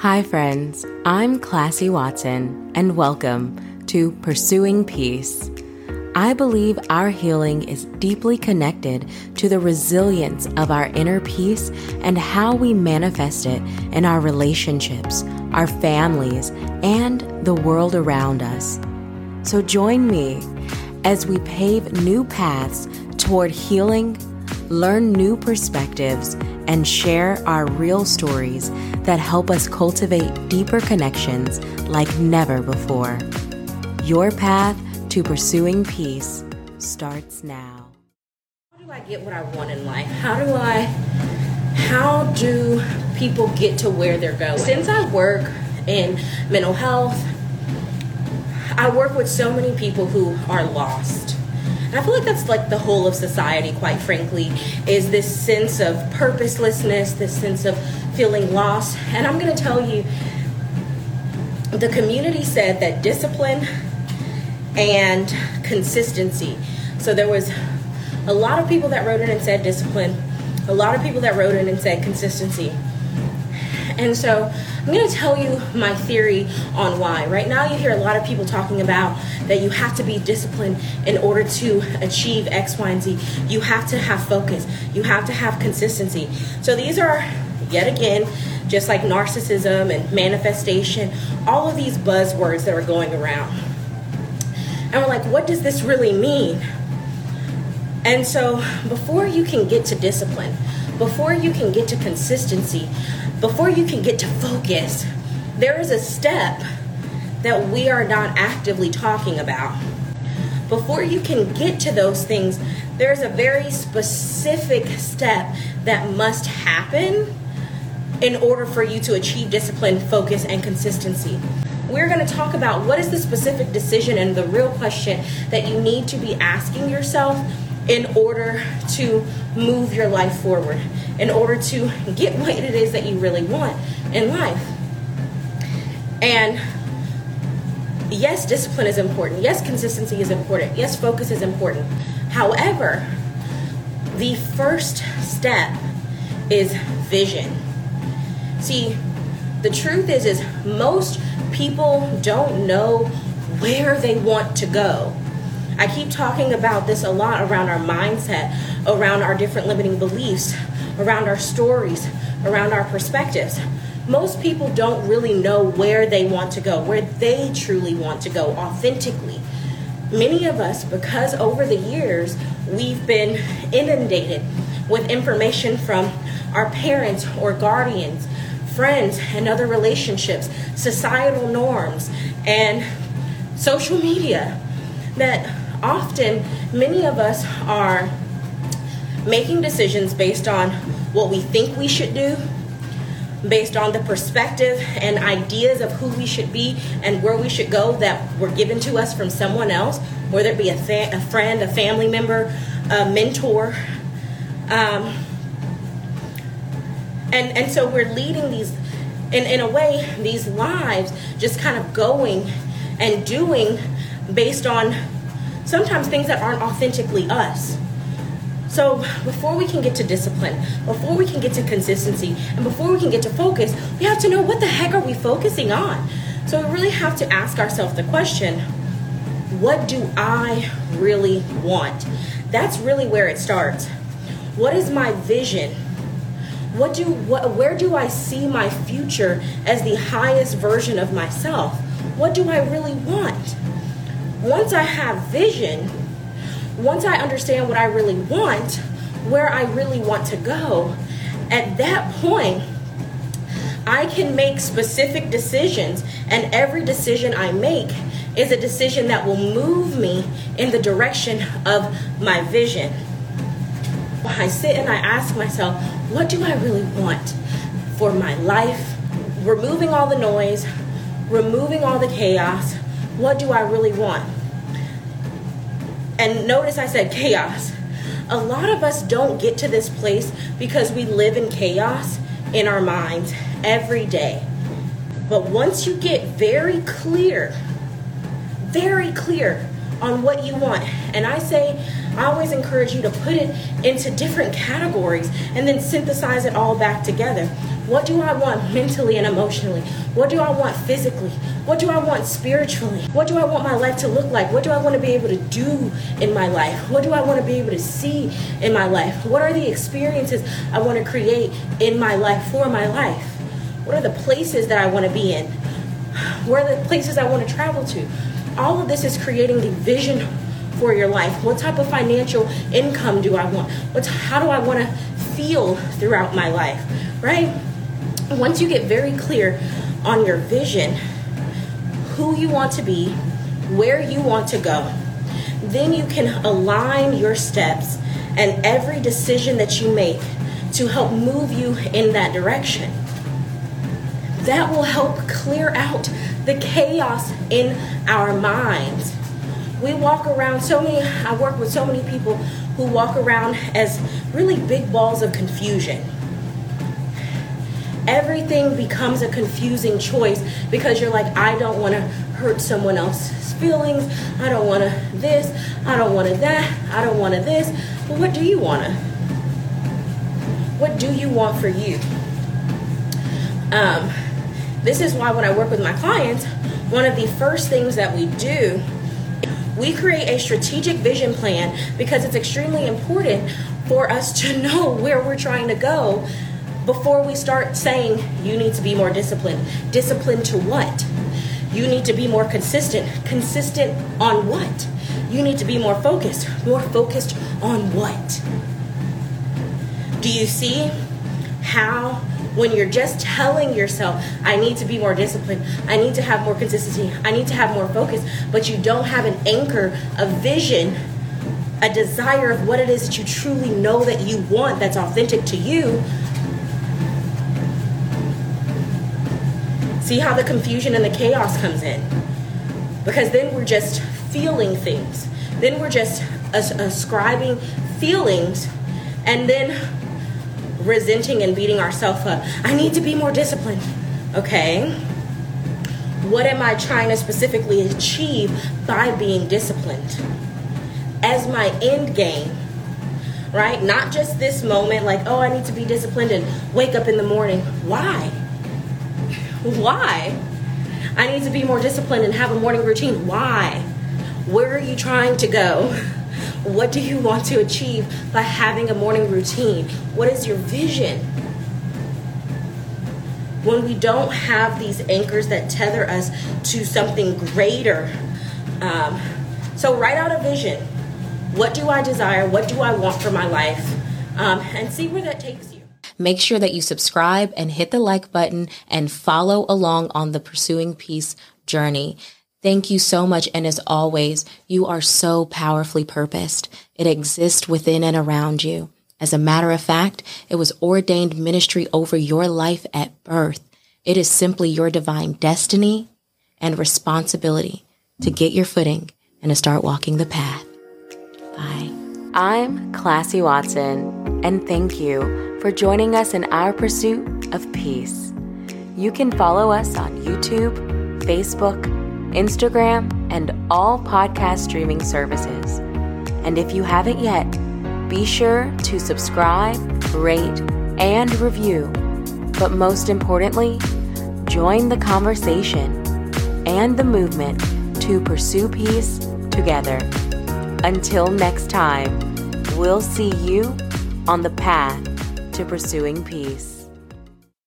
Hi, friends. I'm Classy Watson, and welcome to Pursuing Peace. I believe our healing is deeply connected to the resilience of our inner peace and how we manifest it in our relationships, our families, and the world around us. So join me as we pave new paths toward healing, learn new perspectives, and share our real stories that help us cultivate deeper connections like never before. Your path to pursuing peace starts now. How do I get what I want in life? How do I how do people get to where they're going? Since I work in mental health, I work with so many people who are lost and I feel like that's like the whole of society, quite frankly, is this sense of purposelessness, this sense of feeling lost. And I'm going to tell you, the community said that discipline and consistency. So there was a lot of people that wrote in and said discipline, a lot of people that wrote in and said consistency. And so I'm going to tell you my theory on why. Right now, you hear a lot of people talking about that you have to be disciplined in order to achieve X, Y, and Z. You have to have focus, you have to have consistency. So these are, yet again, just like narcissism and manifestation, all of these buzzwords that are going around. And we're like, what does this really mean? And so, before you can get to discipline, before you can get to consistency, before you can get to focus, there is a step that we are not actively talking about. Before you can get to those things, there's a very specific step that must happen in order for you to achieve discipline, focus, and consistency. We're going to talk about what is the specific decision and the real question that you need to be asking yourself in order to move your life forward, in order to get what it is that you really want in life. And yes, discipline is important. Yes, consistency is important. Yes, focus is important. However, the first step is vision. See, the truth is is most people don't know where they want to go. I keep talking about this a lot around our mindset, around our different limiting beliefs, around our stories, around our perspectives. Most people don't really know where they want to go, where they truly want to go authentically. Many of us, because over the years we've been inundated with information from our parents or guardians, friends, and other relationships, societal norms, and social media, that often many of us are making decisions based on what we think we should do, based on the perspective and ideas of who we should be and where we should go that were given to us from someone else, whether it be a, fa- a friend, a family member, a mentor. Um, and, and so we're leading these, in, in a way, these lives just kind of going and doing based on sometimes things that aren't authentically us. So before we can get to discipline, before we can get to consistency, and before we can get to focus, we have to know what the heck are we focusing on? So we really have to ask ourselves the question, what do I really want? That's really where it starts. What is my vision? What do what where do I see my future as the highest version of myself? What do I really want? Once I have vision, once I understand what I really want, where I really want to go, at that point, I can make specific decisions, and every decision I make is a decision that will move me in the direction of my vision. I sit and I ask myself, what do I really want for my life? Removing all the noise, removing all the chaos, what do I really want? And notice I said chaos. A lot of us don't get to this place because we live in chaos in our minds every day. But once you get very clear, very clear on what you want, and I say, I always encourage you to put it into different categories and then synthesize it all back together. What do I want mentally and emotionally? What do I want physically? What do I want spiritually? What do I want my life to look like? What do I want to be able to do in my life? What do I want to be able to see in my life? What are the experiences I want to create in my life for my life? What are the places that I want to be in? Where are the places I want to travel to? All of this is creating the vision for your life. What type of financial income do I want? What's, how do I want to feel throughout my life? Right? Once you get very clear on your vision, who you want to be, where you want to go, then you can align your steps and every decision that you make to help move you in that direction. That will help clear out the chaos in our minds. We walk around so many, I work with so many people who walk around as really big balls of confusion everything becomes a confusing choice because you're like, I don't want to hurt someone else's feelings. I don't want to this. I don't want to that. I don't want to this. But what do you want to? What do you want for you? Um, this is why when I work with my clients, one of the first things that we do, we create a strategic vision plan because it's extremely important for us to know where we're trying to go before we start saying you need to be more disciplined. Disciplined to what? You need to be more consistent. Consistent on what? You need to be more focused. More focused on what? Do you see how when you're just telling yourself, I need to be more disciplined, I need to have more consistency, I need to have more focus, but you don't have an anchor, a vision, a desire of what it is that you truly know that you want that's authentic to you, See how the confusion and the chaos comes in? Because then we're just feeling things. Then we're just ascribing feelings and then resenting and beating ourselves up. I need to be more disciplined. Okay. What am I trying to specifically achieve by being disciplined? As my end game, right? Not just this moment, like, oh, I need to be disciplined and wake up in the morning. Why? Why? I need to be more disciplined and have a morning routine. Why? Where are you trying to go? What do you want to achieve by having a morning routine? What is your vision? When we don't have these anchors that tether us to something greater. Um, so, write out a vision. What do I desire? What do I want for my life? Um, and see where that takes you. Make sure that you subscribe and hit the like button and follow along on the Pursuing Peace journey. Thank you so much. And as always, you are so powerfully purposed. It exists within and around you. As a matter of fact, it was ordained ministry over your life at birth. It is simply your divine destiny and responsibility to get your footing and to start walking the path. Bye. I'm Classy Watson, and thank you for joining us in our pursuit of peace. You can follow us on YouTube, Facebook, Instagram, and all podcast streaming services. And if you haven't yet, be sure to subscribe, rate, and review. But most importantly, join the conversation and the movement to pursue peace together. Until next time, we'll see you on the path to pursuing peace.